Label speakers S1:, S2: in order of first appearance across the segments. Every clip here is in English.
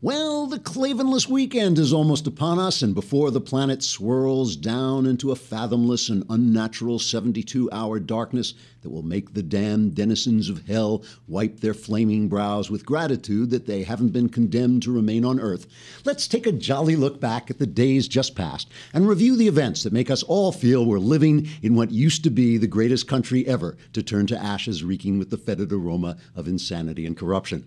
S1: Well, the Klavanless weekend is almost upon us, and before the planet swirls down into a fathomless and unnatural 72 hour darkness that will make the damned denizens of hell wipe their flaming brows with gratitude that they haven't been condemned to remain on Earth, let's take a jolly look back at the days just past and review the events that make us all feel we're living in what used to be the greatest country ever to turn to ashes reeking with the fetid aroma of insanity and corruption.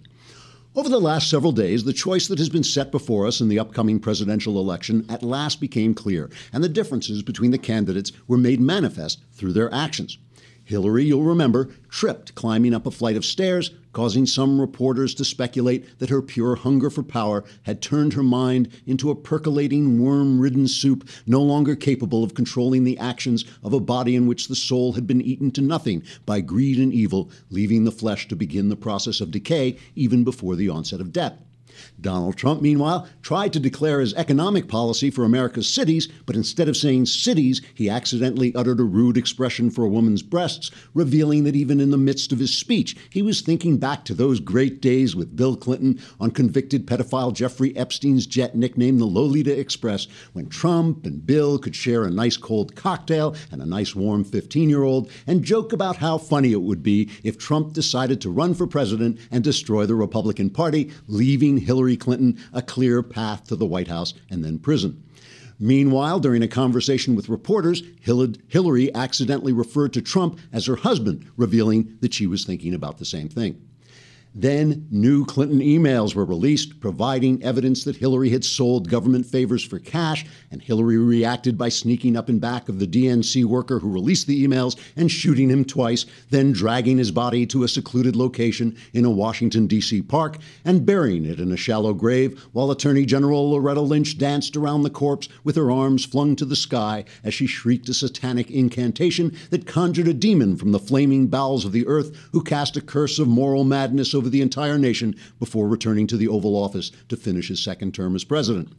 S1: Over the last several days, the choice that has been set before us in the upcoming presidential election at last became clear, and the differences between the candidates were made manifest through their actions. Hillary, you'll remember, tripped climbing up a flight of stairs, causing some reporters to speculate that her pure hunger for power had turned her mind into a percolating, worm ridden soup no longer capable of controlling the actions of a body in which the soul had been eaten to nothing by greed and evil, leaving the flesh to begin the process of decay even before the onset of death. Donald Trump, meanwhile, tried to declare his economic policy for America's cities, but instead of saying cities, he accidentally uttered a rude expression for a woman's breasts, revealing that even in the midst of his speech, he was thinking back to those great days with Bill Clinton on convicted pedophile Jeffrey Epstein's jet nicknamed the Lolita Express, when Trump and Bill could share a nice cold cocktail and a nice warm 15 year old and joke about how funny it would be if Trump decided to run for president and destroy the Republican Party, leaving Hillary Clinton a clear path to the White House and then prison. Meanwhile, during a conversation with reporters, Hillary accidentally referred to Trump as her husband, revealing that she was thinking about the same thing. Then new Clinton emails were released providing evidence that Hillary had sold government favors for cash, and Hillary reacted by sneaking up in back of the DNC worker who released the emails and shooting him twice, then dragging his body to a secluded location in a Washington, D.C. park and burying it in a shallow grave while Attorney General Loretta Lynch danced around the corpse with her arms flung to the sky as she shrieked a satanic incantation that conjured a demon from the flaming bowels of the earth who cast a curse of moral madness over the entire nation before returning to the Oval Office to finish his second term as president.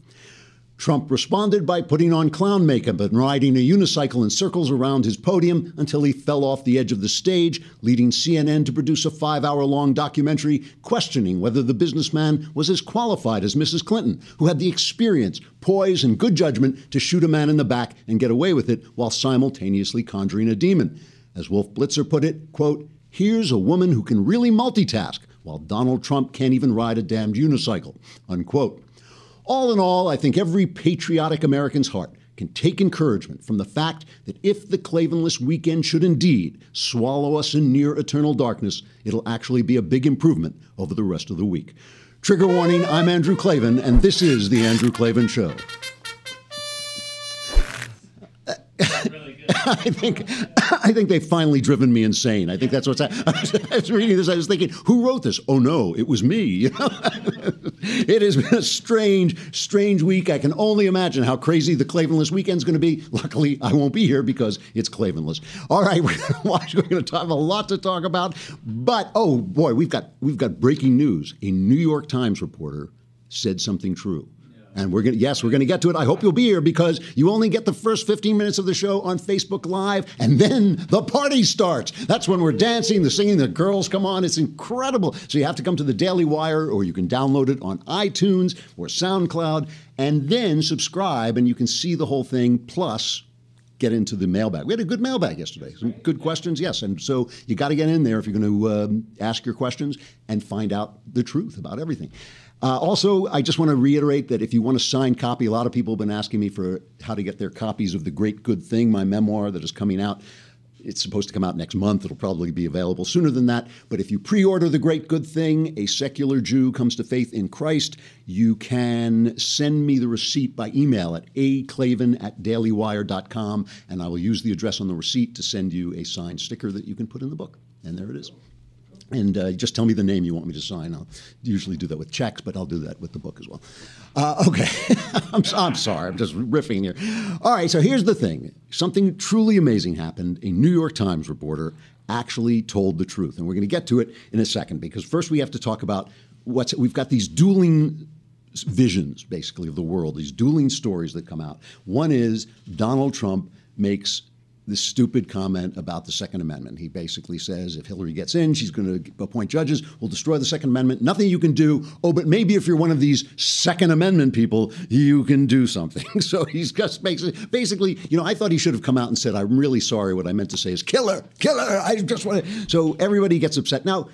S1: Trump responded by putting on clown makeup and riding a unicycle in circles around his podium until he fell off the edge of the stage, leading CNN to produce a five hour long documentary questioning whether the businessman was as qualified as Mrs. Clinton, who had the experience, poise, and good judgment to shoot a man in the back and get away with it while simultaneously conjuring a demon. As Wolf Blitzer put it, quote, Here's a woman who can really multitask, while Donald Trump can't even ride a damned unicycle. Unquote. All in all, I think every patriotic American's heart can take encouragement from the fact that if the Klavanless weekend should indeed swallow us in near eternal darkness, it'll actually be a big improvement over the rest of the week. Trigger warning I'm Andrew Klavan, and this is The Andrew Klavan Show. I think I think they've finally driven me insane. I think that's what's. I was reading this. I was thinking, who wrote this? Oh no, it was me. You know? it has been a strange, strange week. I can only imagine how crazy the Klavanless weekend's going to be. Luckily, I won't be here because it's Klavanless. All right. We're going to have a lot to talk about. But oh boy, we've got we've got breaking news. A New York Times reporter said something true. And we're going to, yes, we're going to get to it. I hope you'll be here because you only get the first 15 minutes of the show on Facebook Live, and then the party starts. That's when we're dancing, the singing, the girls come on. It's incredible. So you have to come to the Daily Wire, or you can download it on iTunes or SoundCloud, and then subscribe, and you can see the whole thing. Plus, get into the mailbag. We had a good mailbag yesterday. Some good questions, yes. And so you got to get in there if you're going to um, ask your questions and find out the truth about everything. Uh, also, I just want to reiterate that if you want a signed copy, a lot of people have been asking me for how to get their copies of The Great Good Thing, my memoir that is coming out. It's supposed to come out next month. It'll probably be available sooner than that. But if you pre order The Great Good Thing, A Secular Jew Comes to Faith in Christ, you can send me the receipt by email at aklavan at dailywire.com, and I will use the address on the receipt to send you a signed sticker that you can put in the book. And there it is. And uh, just tell me the name you want me to sign. I'll usually do that with checks, but I'll do that with the book as well. Uh, okay, I'm, I'm sorry, I'm just riffing here. All right, so here's the thing something truly amazing happened. A New York Times reporter actually told the truth. And we're going to get to it in a second because first we have to talk about what's we've got these dueling visions basically of the world, these dueling stories that come out. One is Donald Trump makes this stupid comment about the Second Amendment. He basically says if Hillary gets in, she's going to appoint judges, we'll destroy the Second Amendment. Nothing you can do. Oh, but maybe if you're one of these Second Amendment people, you can do something. so he's just basically, basically, you know, I thought he should have come out and said, I'm really sorry. What I meant to say is killer, killer. I just want to. So everybody gets upset. Now,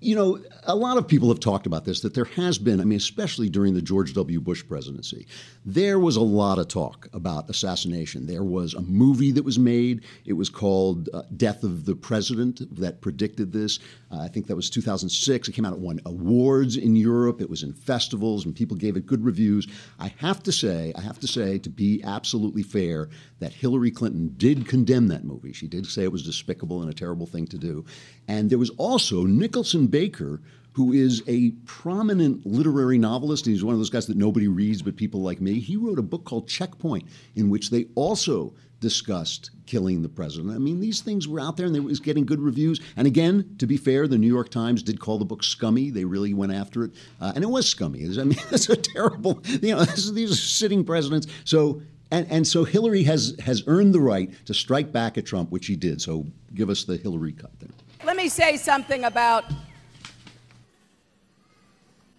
S1: you know, a lot of people have talked about this that there has been, I mean, especially during the George W. Bush presidency, there was a lot of talk about assassination. There was a movie that was made. It was called uh, Death of the President that predicted this. Uh, I think that was 2006. It came out. It won awards in Europe. It was in festivals, and people gave it good reviews. I have to say, I have to say, to be absolutely fair, that Hillary Clinton did condemn that movie. She did say it was despicable and a terrible thing to do. And there was also Nicholson Baker who is a prominent literary novelist. and He's one of those guys that nobody reads but people like me. He wrote a book called Checkpoint, in which they also discussed killing the president. I mean, these things were out there and they was getting good reviews. And again, to be fair, the New York Times did call the book scummy. They really went after it, uh, and it was scummy. I mean, it's a terrible. You know, these are sitting presidents. So. And, and so Hillary has, has earned the right to strike back at Trump, which he did. So give us the Hillary cut there.
S2: Let me say something about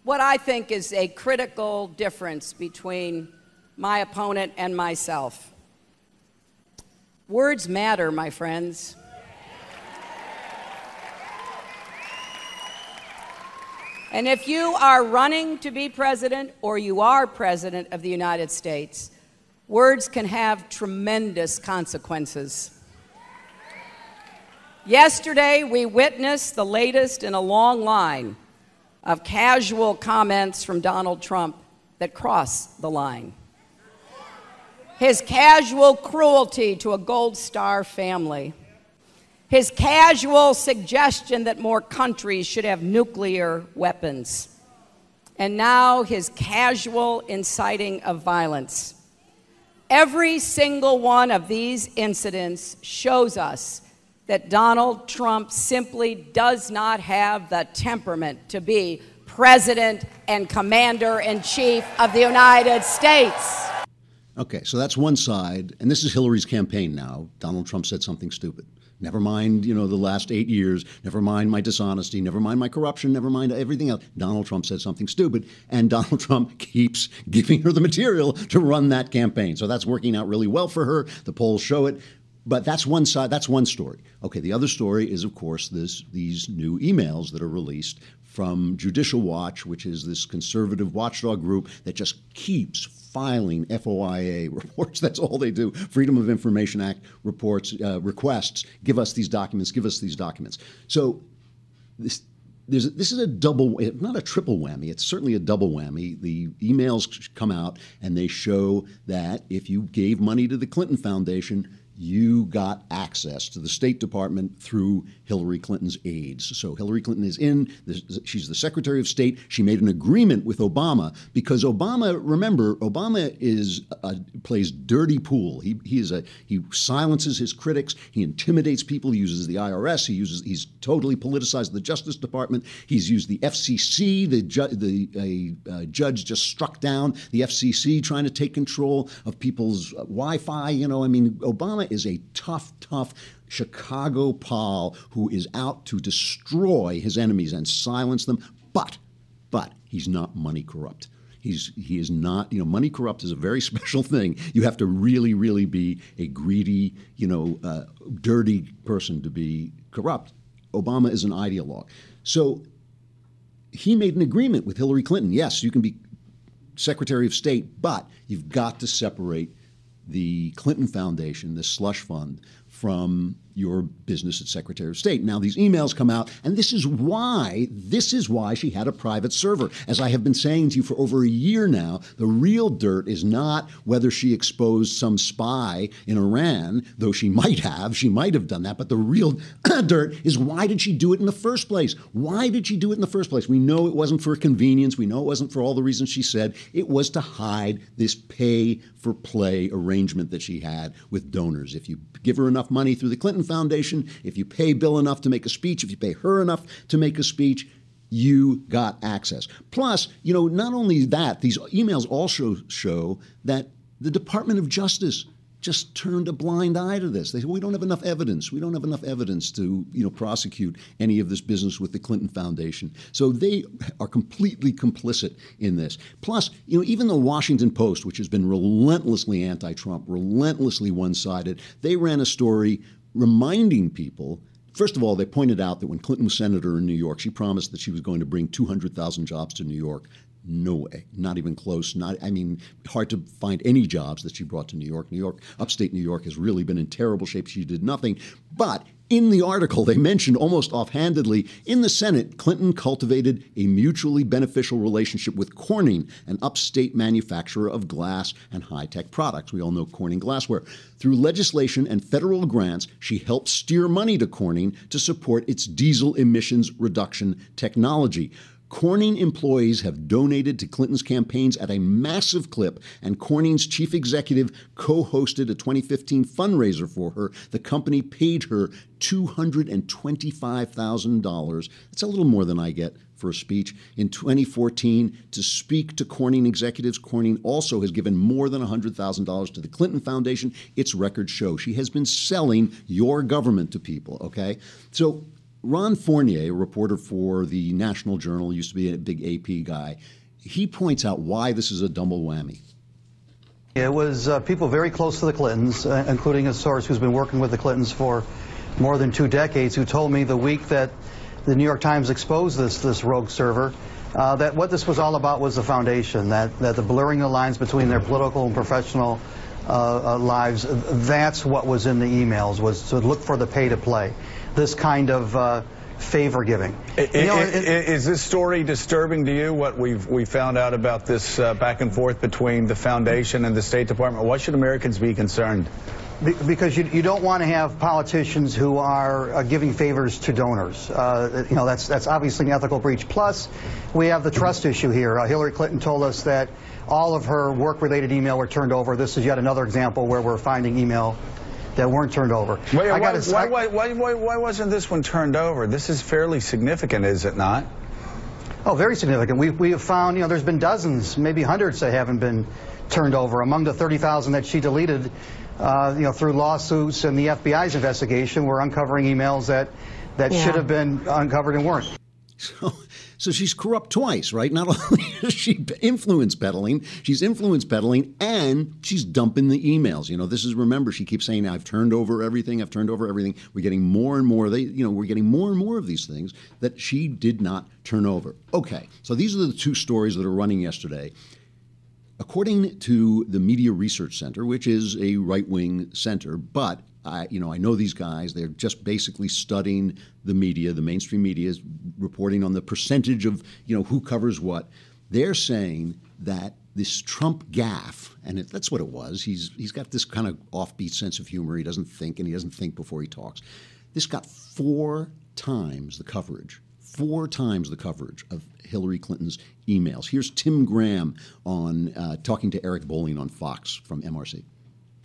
S2: what I think is a critical difference between my opponent and myself. Words matter, my friends. And if you are running to be president or you are president of the United States, words can have tremendous consequences. Yesterday, we witnessed the latest in a long line of casual comments from Donald Trump that cross the line. His casual cruelty to a Gold Star family. His casual suggestion that more countries should have nuclear weapons. And now his casual inciting of violence. Every single one of these incidents shows us that Donald Trump simply does not have the temperament to be president and commander in chief of the United States.
S1: Okay, so that's one side, and this is Hillary's campaign now. Donald Trump said something stupid. Never mind, you know, the last eight years. Never mind my dishonesty. Never mind my corruption. Never mind everything else. Donald Trump said something stupid, and Donald Trump keeps giving her the material to run that campaign. So that's working out really well for her. The polls show it. But that's one side. That's one story. Okay. The other story is, of course, this these new emails that are released from Judicial Watch, which is this conservative watchdog group that just keeps filing FOIA reports. That's all they do. Freedom of Information Act reports, uh, requests. Give us these documents. Give us these documents. So this. this is a double, not a triple whammy. It's certainly a double whammy. The emails come out and they show that if you gave money to the Clinton Foundation, you got access to the State Department through Hillary Clinton's aides. So Hillary Clinton is in, she's the Secretary of State. She made an agreement with Obama because Obama, remember, Obama is plays dirty pool. He, he is a he silences his critics, he intimidates people, he uses the IRS, he uses he's totally politicized the Justice Department. He's used the FCC, the ju- the a, a judge just struck down the FCC trying to take control of people's uh, Wi-Fi, you know, I mean Obama is a tough, tough Chicago pol who is out to destroy his enemies and silence them. But, but he's not money corrupt. He's he is not you know money corrupt is a very special thing. You have to really really be a greedy you know uh, dirty person to be corrupt. Obama is an ideologue, so he made an agreement with Hillary Clinton. Yes, you can be Secretary of State, but you've got to separate the Clinton Foundation, the slush fund, from your business at Secretary of State. Now these emails come out, and this is why this is why she had a private server. As I have been saying to you for over a year now, the real dirt is not whether she exposed some spy in Iran, though she might have, she might have done that, but the real dirt is why did she do it in the first place? Why did she do it in the first place? We know it wasn't for convenience, we know it wasn't for all the reasons she said. It was to hide this pay for play arrangement that she had with donors. If you give her enough money through the Clinton Foundation, if you pay Bill enough to make a speech, if you pay her enough to make a speech, you got access. Plus, you know, not only that, these emails also show that the Department of Justice just turned a blind eye to this. They said, we don't have enough evidence. We don't have enough evidence to, you know, prosecute any of this business with the Clinton Foundation. So they are completely complicit in this. Plus, you know, even the Washington Post, which has been relentlessly anti-Trump, relentlessly one-sided, they ran a story reminding people First of all, they pointed out that when Clinton was senator in New York, she promised that she was going to bring 200,000 jobs to New York. No way, not even close. Not, I mean, hard to find any jobs that she brought to New York. New York, upstate New York, has really been in terrible shape. She did nothing. But in the article, they mentioned almost offhandedly in the Senate, Clinton cultivated a mutually beneficial relationship with Corning, an upstate manufacturer of glass and high tech products. We all know Corning glassware. Through legislation and federal grants, she helped steer money to Corning to support its diesel emissions reduction technology. Corning employees have donated to Clinton's campaigns at a massive clip, and Corning's chief executive co hosted a 2015 fundraiser for her. The company paid her $225,000. That's a little more than I get for a speech. In 2014, to speak to Corning executives, Corning also has given more than $100,000 to the Clinton Foundation. Its records show she has been selling your government to people, okay? So Ron Fournier, a reporter for the National Journal, used to be a big AP guy, he points out why this is a double whammy.
S3: It was uh, people very close to the Clintons, uh, including a source who's been working with the Clintons for more than two decades, who told me the week that the New York Times exposed this this rogue server uh, that what this was all about was the foundation, that, that the blurring the lines between their political and professional uh, uh, lives, that's what was in the emails, was to look for the pay to play this kind of uh, favor giving.
S4: You know, is this story disturbing to you? What we've we found out about this uh, back and forth between the foundation and the State Department? Why should Americans be concerned?
S3: because you, you don't want to have politicians who are uh, giving favors to donors. Uh, you know, that's, that's obviously an ethical breach. Plus, we have the trust issue here. Uh, Hillary Clinton told us that all of her work-related email were turned over. This is yet another example where we're finding email that weren't turned over.
S4: Wait, why, why, why, why, why wasn't this one turned over? This is fairly significant, is it not?
S3: Oh, very significant. We, we have found, you know, there's been dozens, maybe hundreds that haven't been turned over. Among the 30,000 that she deleted, uh, you know, through lawsuits and the FBI's investigation, we're uncovering emails that, that yeah. should have been uncovered and weren't.
S1: So, so she's corrupt twice, right? Not only is she influence peddling, she's influence peddling and she's dumping the emails. You know, this is remember she keeps saying I've turned over everything, I've turned over everything. We're getting more and more they you know, we're getting more and more of these things that she did not turn over. Okay. So these are the two stories that are running yesterday. According to the Media Research Center, which is a right-wing center, but I, you know, I know these guys. They're just basically studying the media. The mainstream media is reporting on the percentage of, you know, who covers what. They're saying that this Trump gaffe, and it, that's what it was. He's he's got this kind of offbeat sense of humor. He doesn't think, and he doesn't think before he talks. This got four times the coverage. Four times the coverage of Hillary Clinton's emails. Here's Tim Graham on uh, talking to Eric Bolling on Fox from MRC.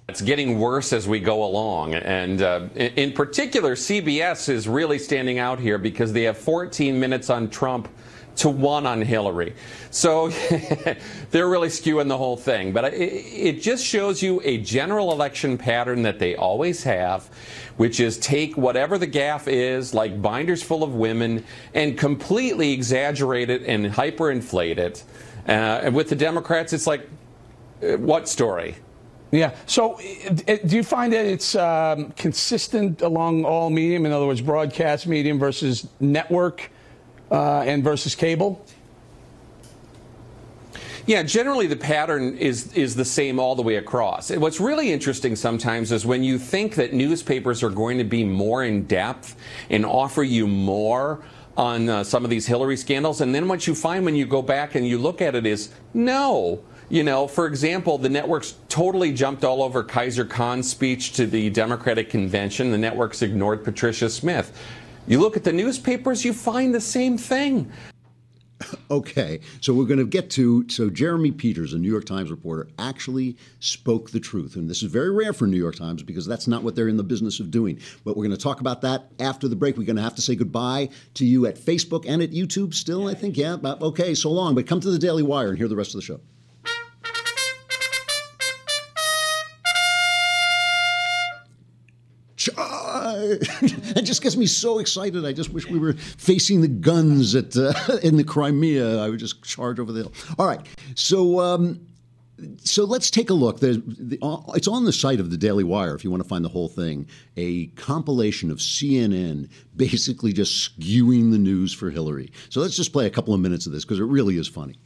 S5: It's getting worse as we go along. And uh, in particular, CBS is really standing out here because they have 14 minutes on Trump to one on Hillary. So they're really skewing the whole thing. But it, it, just shows you a general election pattern that they always have, which is take whatever the gaffe is, like binders full of women, and completely exaggerate it and hyperinflate it. Uh, and with the Democrats, it's like, uh, what story?
S6: Yeah. So, do you find that it's um, consistent along all medium? In other words, broadcast medium versus network uh, and versus cable?
S5: Yeah, generally the pattern is is the same all the way across. What's really interesting sometimes is when you think that newspapers are going to be more in depth and offer you more on uh, some of these Hillary scandals, and then what you find when you go back and you look at it is no you know, for example, the networks totally jumped all over Khizr Khan's speech to the Democratic convention. The networks ignored Patricia Smith. You look at the newspapers, you find the same thing.
S1: Okay, so we're going to get to. So, Jeremy Peters, a New York Times reporter, actually spoke the truth. And this is very rare for New York Times because that's not what they're in the business of doing. But we're going to talk about that after the break. We're going to have to say goodbye to you at Facebook and at YouTube still, I think. Yeah, okay, so long. But come to the Daily Wire and hear the rest of the show. it just gets me so excited. I just wish we were facing the guns at uh, in the Crimea. I would just charge over the hill. All right, so. Um, so let's take a look. The, it's on the site of the Daily Wire if you want to find the whole thing. A compilation of CNN basically just skewing the news for Hillary. So let's just play a couple of minutes of this because it really is funny.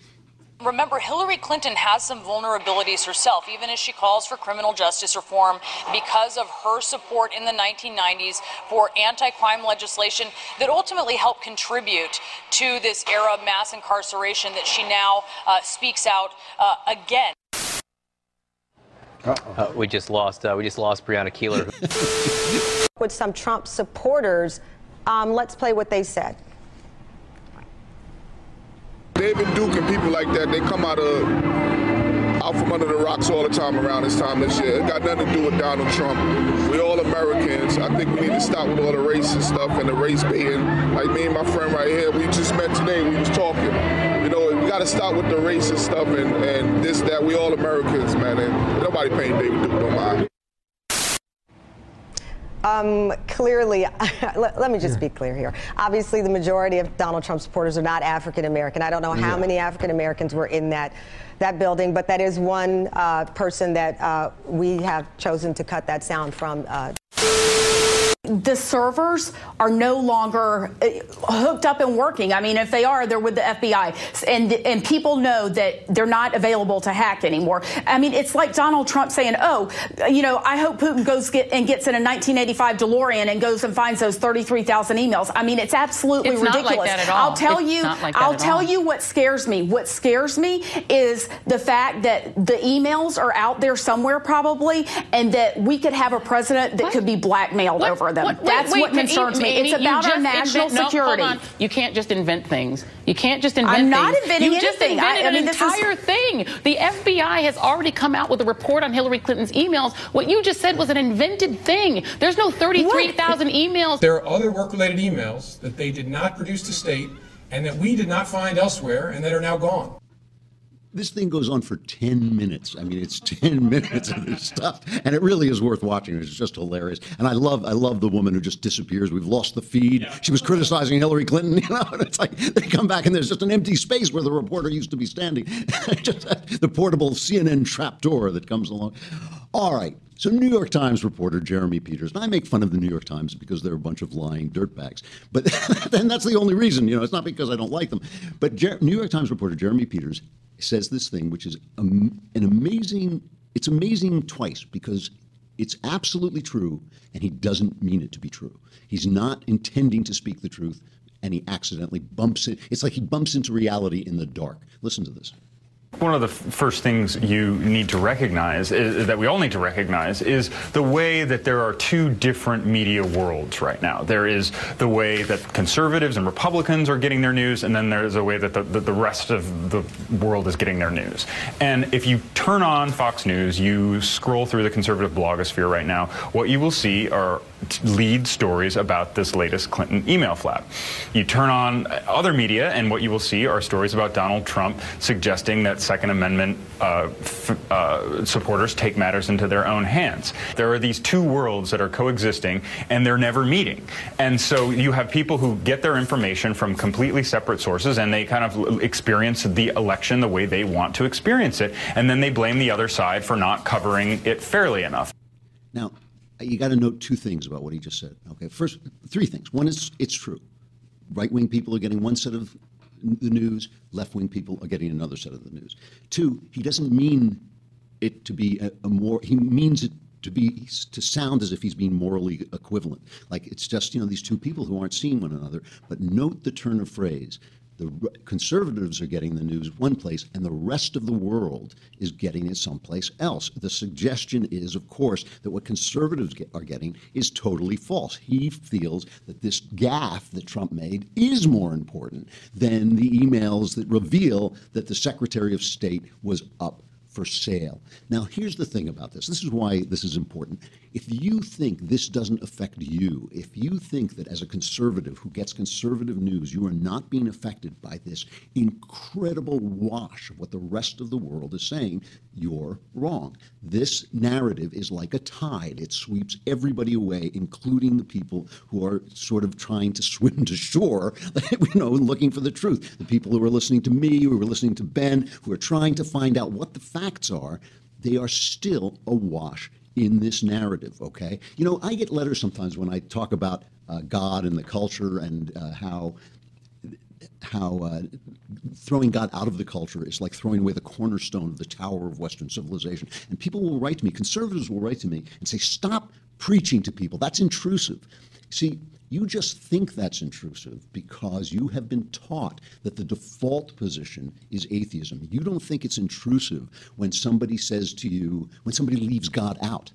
S7: Remember, Hillary Clinton has some vulnerabilities herself, even as she calls for criminal justice reform because of her support in the 1990s for anti crime legislation that ultimately helped contribute to this era of mass incarceration that she now uh, speaks out uh, again.
S8: Uh, we just lost. Uh, we just lost Brianna Keilar.
S9: With some Trump supporters, um, let's play what they said.
S10: David Duke and people like that, they come out of out from under the rocks all the time around this time this year. It got nothing to do with Donald Trump. We all Americans. I think we need to stop with all the racist stuff and the race baiting. Like me and my friend right here, we just met today. We was talking. You know, we got to stop with the racist stuff and, and this, that. We all Americans, man. And nobody paying David Duke no mind.
S9: Um, clearly, let, let, me just be clear here. Obviously, the majority of Donald Trump supporters are not African American. I don't know how yeah. many African Americans were in that that building, but that is one uh, person that uh, we have chosen to cut that sound from. Uh
S11: the servers are no longer uh, hooked up and working. I mean, if they are, they're with the FBI, and and people know that they're not available to hack anymore. I mean, it's like Donald Trump saying, "Oh, you know, I hope Putin goes get and gets in a 1985 DeLorean and goes and finds those 33,000 emails." I mean, it's absolutely
S12: it's
S11: ridiculous.
S12: Like that at all.
S11: I'll tell
S12: it's
S11: you,
S12: like
S11: I'll tell you what scares me. What scares me is the fact that the emails are out there somewhere, probably, and that we could have a president that what? could be blackmailed
S12: what?
S11: over them.
S12: What?
S11: That's
S12: wait,
S11: what concerns
S12: me.
S11: It's about our national
S12: invent,
S11: security.
S12: No, you can't just invent things. You can't just invent
S11: I'm not
S12: things.
S11: inventing
S12: you
S11: anything.
S12: just invented
S11: I, I mean,
S12: an entire
S11: is...
S12: thing. The FBI has already come out with a report on Hillary Clinton's emails. What you just said was an invented thing. There's no 33,000 emails.
S13: There are other work-related emails that they did not produce to state and that we did not find elsewhere and that are now gone.
S1: This thing goes on for 10 minutes. I mean, it's 10 minutes of this stuff. And it really is worth watching. It's just hilarious. And I love I love the woman who just disappears. We've lost the feed. Yeah. She was criticizing Hillary Clinton, you know, and it's like they come back and there's just an empty space where the reporter used to be standing. just uh, the portable CNN trapdoor that comes along. All right. So, New York Times reporter Jeremy Peters, and I make fun of the New York Times because they're a bunch of lying dirtbags, but then that's the only reason. You know, it's not because I don't like them. But Jer- New York Times reporter Jeremy Peters says this thing, which is an amazing. It's amazing twice because it's absolutely true, and he doesn't mean it to be true. He's not intending to speak the truth, and he accidentally bumps it. It's like he bumps into reality in the dark. Listen to this.
S14: One of the first things you need to recognize, is, that we all need to recognize, is the way that there are two different media worlds right now. There is the way that conservatives and Republicans are getting their news, and then there's a way that the, the, the rest of the world is getting their news. And if you turn on Fox News, you scroll through the conservative blogosphere right now, what you will see are lead stories about this latest Clinton email flap. You turn on other media, and what you will see are stories about Donald Trump suggesting that Second Amendment uh, uh, supporters take matters into their own hands. There are these two worlds that are coexisting, and they're never meeting. And so you have people who get their information from completely separate sources, and they kind of experience the election the way they want to experience it, and then they blame the other side for not covering it fairly enough.
S1: Now, you got to note two things about what he just said. Okay, first, three things. One is it's true. Right wing people are getting one set of the news, left wing people are getting another set of the news. Two, he doesn't mean it to be a, a more, he means it to be to sound as if he's being morally equivalent like it's just you know these two people who aren't seeing one another but note the turn of phrase the conservatives are getting the news one place and the rest of the world is getting it someplace else. The suggestion is, of course, that what conservatives get, are getting is totally false. He feels that this gaffe that Trump made is more important than the emails that reveal that the Secretary of State was up for sale. Now, here's the thing about this. This is why this is important. If you think this doesn't affect you, if you think that as a conservative who gets conservative news, you are not being affected by this incredible wash of what the rest of the world is saying, you're wrong. This narrative is like a tide. It sweeps everybody away, including the people who are sort of trying to swim to shore, you know, looking for the truth. The people who are listening to me, who are listening to Ben, who are trying to find out what the facts are, they are still awash in this narrative, okay? You know, I get letters sometimes when I talk about uh, God and the culture and uh, how how uh, throwing God out of the culture is like throwing away the cornerstone of the tower of Western civilization. And people will write to me, conservatives will write to me and say, stop preaching to people. That's intrusive. See, you just think that's intrusive because you have been taught that the default position is atheism. You don't think it's intrusive when somebody says to you, when somebody leaves God out.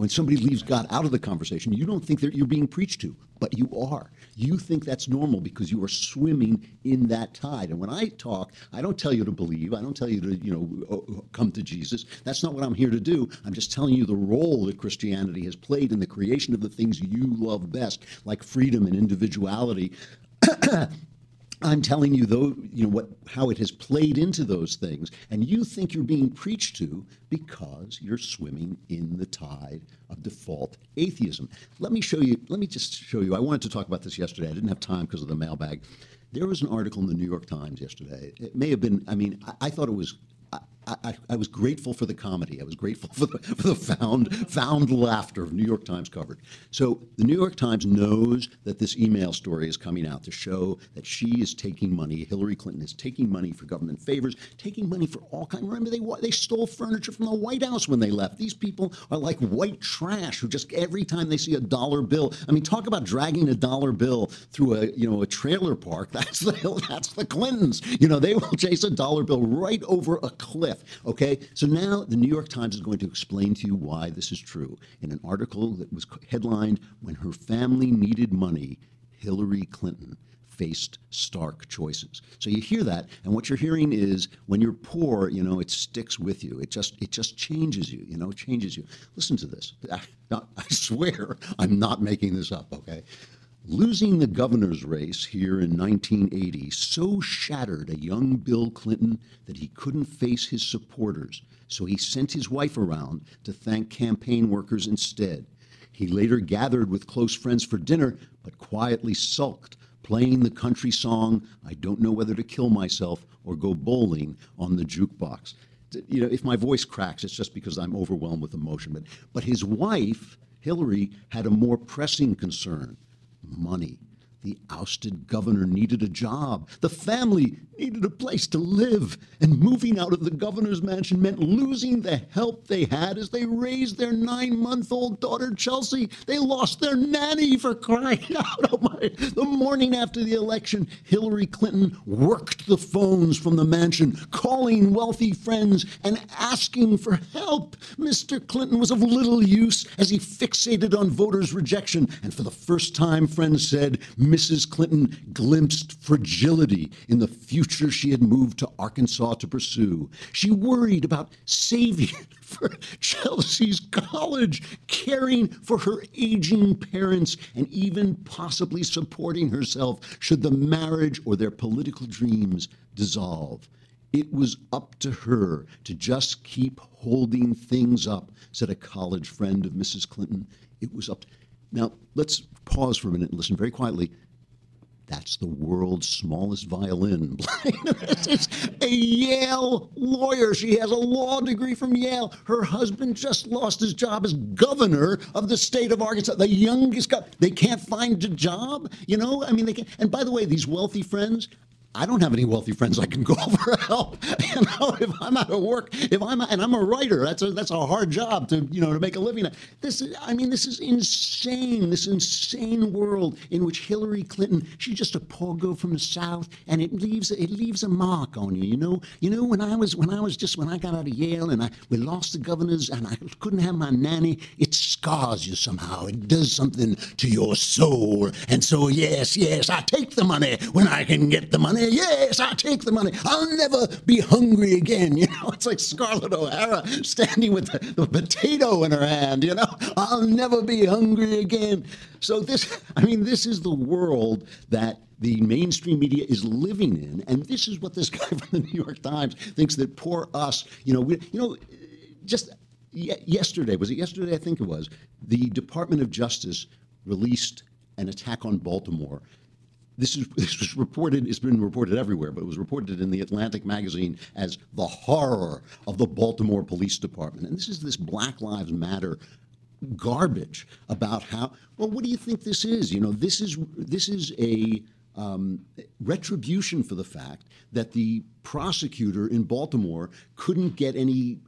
S1: When somebody leaves God out of the conversation, you don't think that you're being preached to, but you are. You think that's normal because you are swimming in that tide. And when I talk, I don't tell you to believe. I don't tell you to, you know, uh, come to Jesus. That's not what I'm here to do. I'm just telling you the role that Christianity has played in the creation of the things you love best, like freedom and individuality. I'm telling you though, you know what how it has played into those things, and you think you're being preached to because you're swimming in the tide of default atheism. Let me show you. Let me just show you. I wanted to talk about this yesterday. I didn't have time because of the mailbag. There was an article in the New York Times yesterday. It may have been. I mean, I, I thought it was I, I, was grateful for the comedy. I was grateful for the, for the found found laughter of New York Times coverage. So the New York Times knows that this email story is coming out to show that she is taking money. Hillary Clinton is taking money for government favors, taking money for all kinds. Remember, they they stole furniture from the White House when they left. These people are like white trash who just every time they see a dollar bill. I mean, talk about dragging a dollar bill through a you know a trailer park. That's the that's the Clintons. You know, they will chase a dollar bill right over a cliff. Okay, so now the New York Times is going to explain to you why this is true in an article that was headlined When Her Family Needed Money, Hillary Clinton faced stark choices. So you hear that, and what you're hearing is when you're poor, you know, it sticks with you. It just it just changes you, you know, changes you. Listen to this. I, I swear I'm not making this up, okay? Losing the governor's race here in 1980 so shattered a young Bill Clinton that he couldn't face his supporters, so he sent his wife around to thank campaign workers instead. He later gathered with close friends for dinner, but quietly sulked, playing the country song, I Don't Know Whether to Kill Myself or Go Bowling, on the jukebox. You know, if my voice cracks, it's just because I'm overwhelmed with emotion. But, but his wife, Hillary, had a more pressing concern money. The ousted governor needed a job. The family needed a place to live. And moving out of the governor's mansion meant losing the help they had as they raised their nine month old daughter, Chelsea. They lost their nanny for crying out. Oh my. The morning after the election, Hillary Clinton worked the phones from the mansion, calling wealthy friends and asking for help. Mr. Clinton was of little use as he fixated on voters' rejection. And for the first time, friends said, Mrs. Clinton glimpsed fragility in the future she had moved to Arkansas to pursue. She worried about saving for Chelsea's college, caring for her aging parents, and even possibly supporting herself should the marriage or their political dreams dissolve. It was up to her to just keep holding things up, said a college friend of Mrs. Clinton. It was up. To... Now, let's pause for a minute and listen very quietly that's the world's smallest violin. this is a Yale lawyer. She has a law degree from Yale. Her husband just lost his job as governor of the state of Arkansas, the youngest guy. They can't find a job, you know? I mean, they can't. And by the way, these wealthy friends, I don't have any wealthy friends I can call for help. You know, if I'm out of work, if I'm and I'm a writer, that's a that's a hard job to you know to make a living. This is, I mean, this is insane. This insane world in which Hillary Clinton, she's just a poor girl from the South, and it leaves it leaves a mark on you. You know, you know when I was when I was just when I got out of Yale and I we lost the governors and I couldn't have my nanny. It scars you somehow. It does something to your soul. And so yes, yes, I take the money when I can get the money Yes, I take the money. I'll never be hungry again. You know, it's like Scarlett O'Hara standing with the, the potato in her hand. You know, I'll never be hungry again. So this, I mean, this is the world that the mainstream media is living in, and this is what this guy from the New York Times thinks that poor us. You know, we, you know, just yesterday was it yesterday? I think it was. The Department of Justice released an attack on Baltimore this is this was reported. It's been reported everywhere, but it was reported in the Atlantic magazine as the horror of the Baltimore Police Department. And this is this Black Lives Matter garbage about how. Well, what do you think this is? You know, this is this is a um, retribution for the fact that the prosecutor in Baltimore couldn't get any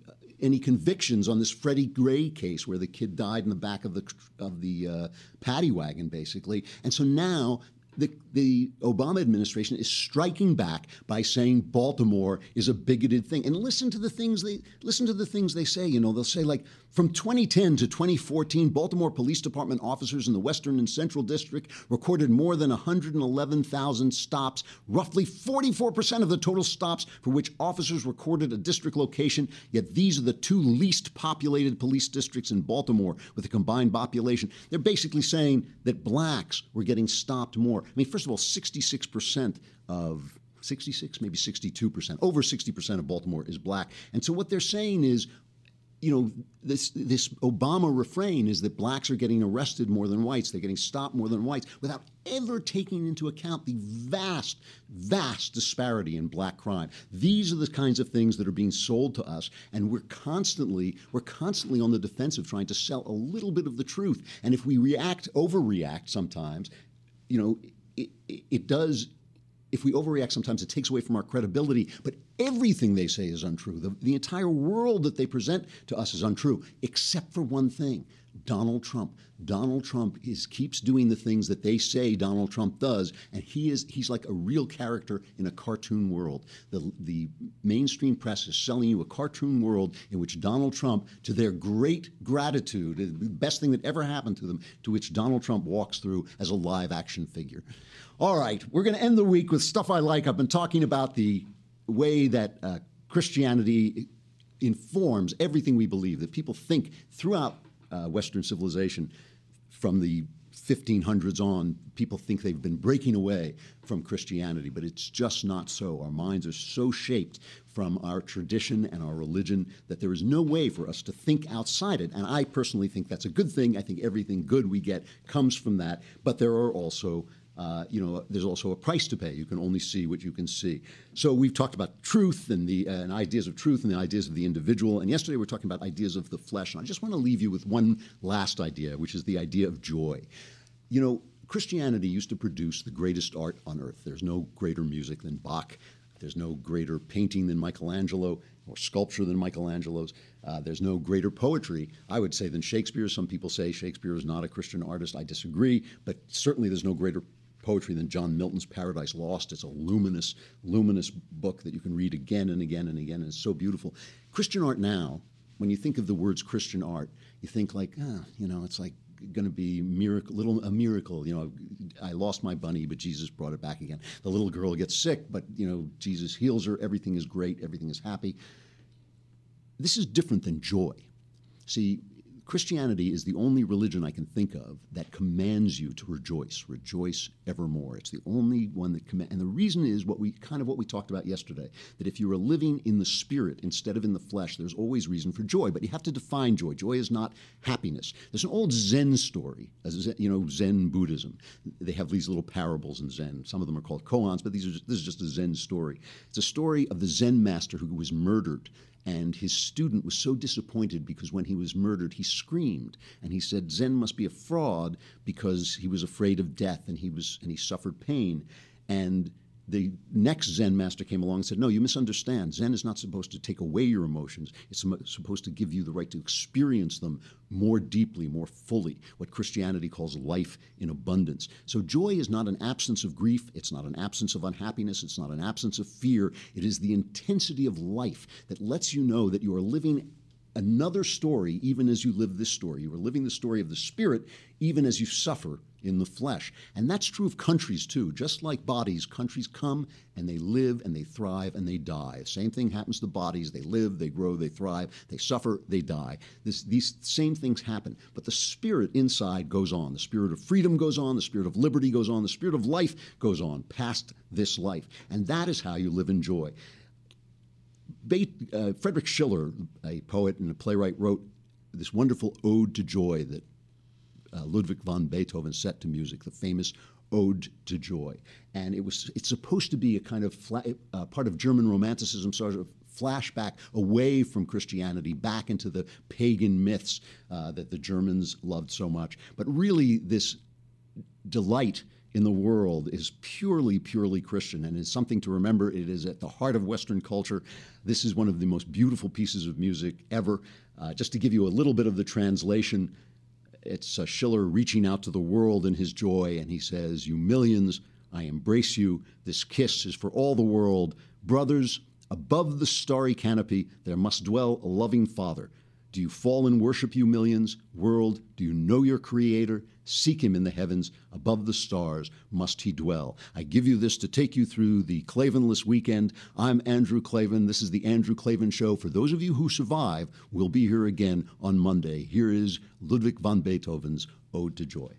S1: any convictions on this Freddie Gray case where the kid died in the back of the of the uh, paddy wagon, basically. And so now the, the Obama administration is striking back by saying Baltimore is a bigoted thing. And listen to the things they listen to the things they say. You know, they'll say like from 2010 to 2014, Baltimore Police Department officers in the Western and Central District recorded more than 111,000 stops, roughly 44% of the total stops for which officers recorded a district location. Yet these are the two least populated police districts in Baltimore with a combined population. They're basically saying that blacks were getting stopped more. I mean, first of all, 66% of 66, maybe 62%, over 60% of Baltimore is black. And so what they're saying is you know, this this Obama refrain is that blacks are getting arrested more than whites, they're getting stopped more than whites, without ever taking into account the vast, vast disparity in black crime. These are the kinds of things that are being sold to us, and we're constantly we're constantly on the defensive trying to sell a little bit of the truth. And if we react, overreact sometimes, you know, it, it, does if we overreact sometimes, it takes away from our credibility. But everything they say is untrue. The, the entire world that they present to us is untrue, except for one thing Donald Trump. Donald Trump is keeps doing the things that they say Donald Trump does, and he is he's like a real character in a cartoon world. The the mainstream press is selling you a cartoon world in which Donald Trump, to their great gratitude, the best thing that ever happened to them, to which Donald Trump walks through as a live action figure. All right, we're going to end the week with stuff I like. I've been talking about the way that uh, Christianity informs everything we believe, that people think throughout uh, Western civilization from the 1500s on, people think they've been breaking away from Christianity, but it's just not so. Our minds are so shaped from our tradition and our religion that there is no way for us to think outside it. And I personally think that's a good thing. I think everything good we get comes from that, but there are also uh, you know, there's also a price to pay. You can only see what you can see. So we've talked about truth and the uh, and ideas of truth and the ideas of the individual. And yesterday we were talking about ideas of the flesh. And I just want to leave you with one last idea, which is the idea of joy. You know, Christianity used to produce the greatest art on earth. There's no greater music than Bach. There's no greater painting than Michelangelo or sculpture than Michelangelo's. Uh, there's no greater poetry, I would say, than Shakespeare. Some people say Shakespeare is not a Christian artist. I disagree, but certainly there's no greater poetry than John Milton's Paradise Lost. It's a luminous, luminous book that you can read again and again and again, and it's so beautiful. Christian art now, when you think of the words Christian art, you think like, ah, you know, it's like going to be miracle, little a miracle. You know, I lost my bunny, but Jesus brought it back again. The little girl gets sick, but you know, Jesus heals her. Everything is great. Everything is happy. This is different than joy. See, Christianity is the only religion I can think of that commands you to rejoice, rejoice evermore. It's the only one that commands. And the reason is what we kind of what we talked about yesterday that if you are living in the spirit instead of in the flesh, there's always reason for joy. But you have to define joy. Joy is not happiness. There's an old Zen story, you know, Zen Buddhism. They have these little parables in Zen. Some of them are called koans, but these are this is just a Zen story. It's a story of the Zen master who was murdered and his student was so disappointed because when he was murdered, he screamed and he said Zen must be a fraud because he was afraid of death and he was and he suffered pain. And the next Zen master came along and said, No, you misunderstand. Zen is not supposed to take away your emotions, it's supposed to give you the right to experience them more deeply, more fully, what Christianity calls life in abundance. So, joy is not an absence of grief, it's not an absence of unhappiness, it's not an absence of fear. It is the intensity of life that lets you know that you are living another story even as you live this story. You are living the story of the Spirit even as you suffer in the flesh. And that's true of countries too. Just like bodies, countries come and they live and they thrive and they die. Same thing happens to bodies. They live, they grow, they thrive, they suffer, they die. This, these same things happen. But the spirit inside goes on. The spirit of freedom goes on. The spirit of liberty goes on. The spirit of life goes on past this life. And that is how you live in joy. Uh, Frederick Schiller, a poet and a playwright, wrote this wonderful ode to joy that uh, Ludwig van Beethoven set to music, the famous Ode to Joy. And it was it's supposed to be a kind of fla- uh, part of German Romanticism, sort of flashback away from Christianity back into the pagan myths uh, that the Germans loved so much. But really, this delight in the world is purely, purely Christian and is something to remember. It is at the heart of Western culture. This is one of the most beautiful pieces of music ever. Uh, just to give you a little bit of the translation, it's uh, Schiller reaching out to the world in his joy, and he says, You millions, I embrace you. This kiss is for all the world. Brothers, above the starry canopy, there must dwell a loving Father. Do you fall and worship, you millions? World, do you know your Creator? Seek him in the heavens, above the stars must he dwell. I give you this to take you through the Klavanless weekend. I'm Andrew Klavan. This is the Andrew Klavan Show. For those of you who survive, we'll be here again on Monday. Here is Ludwig van Beethoven's Ode to Joy.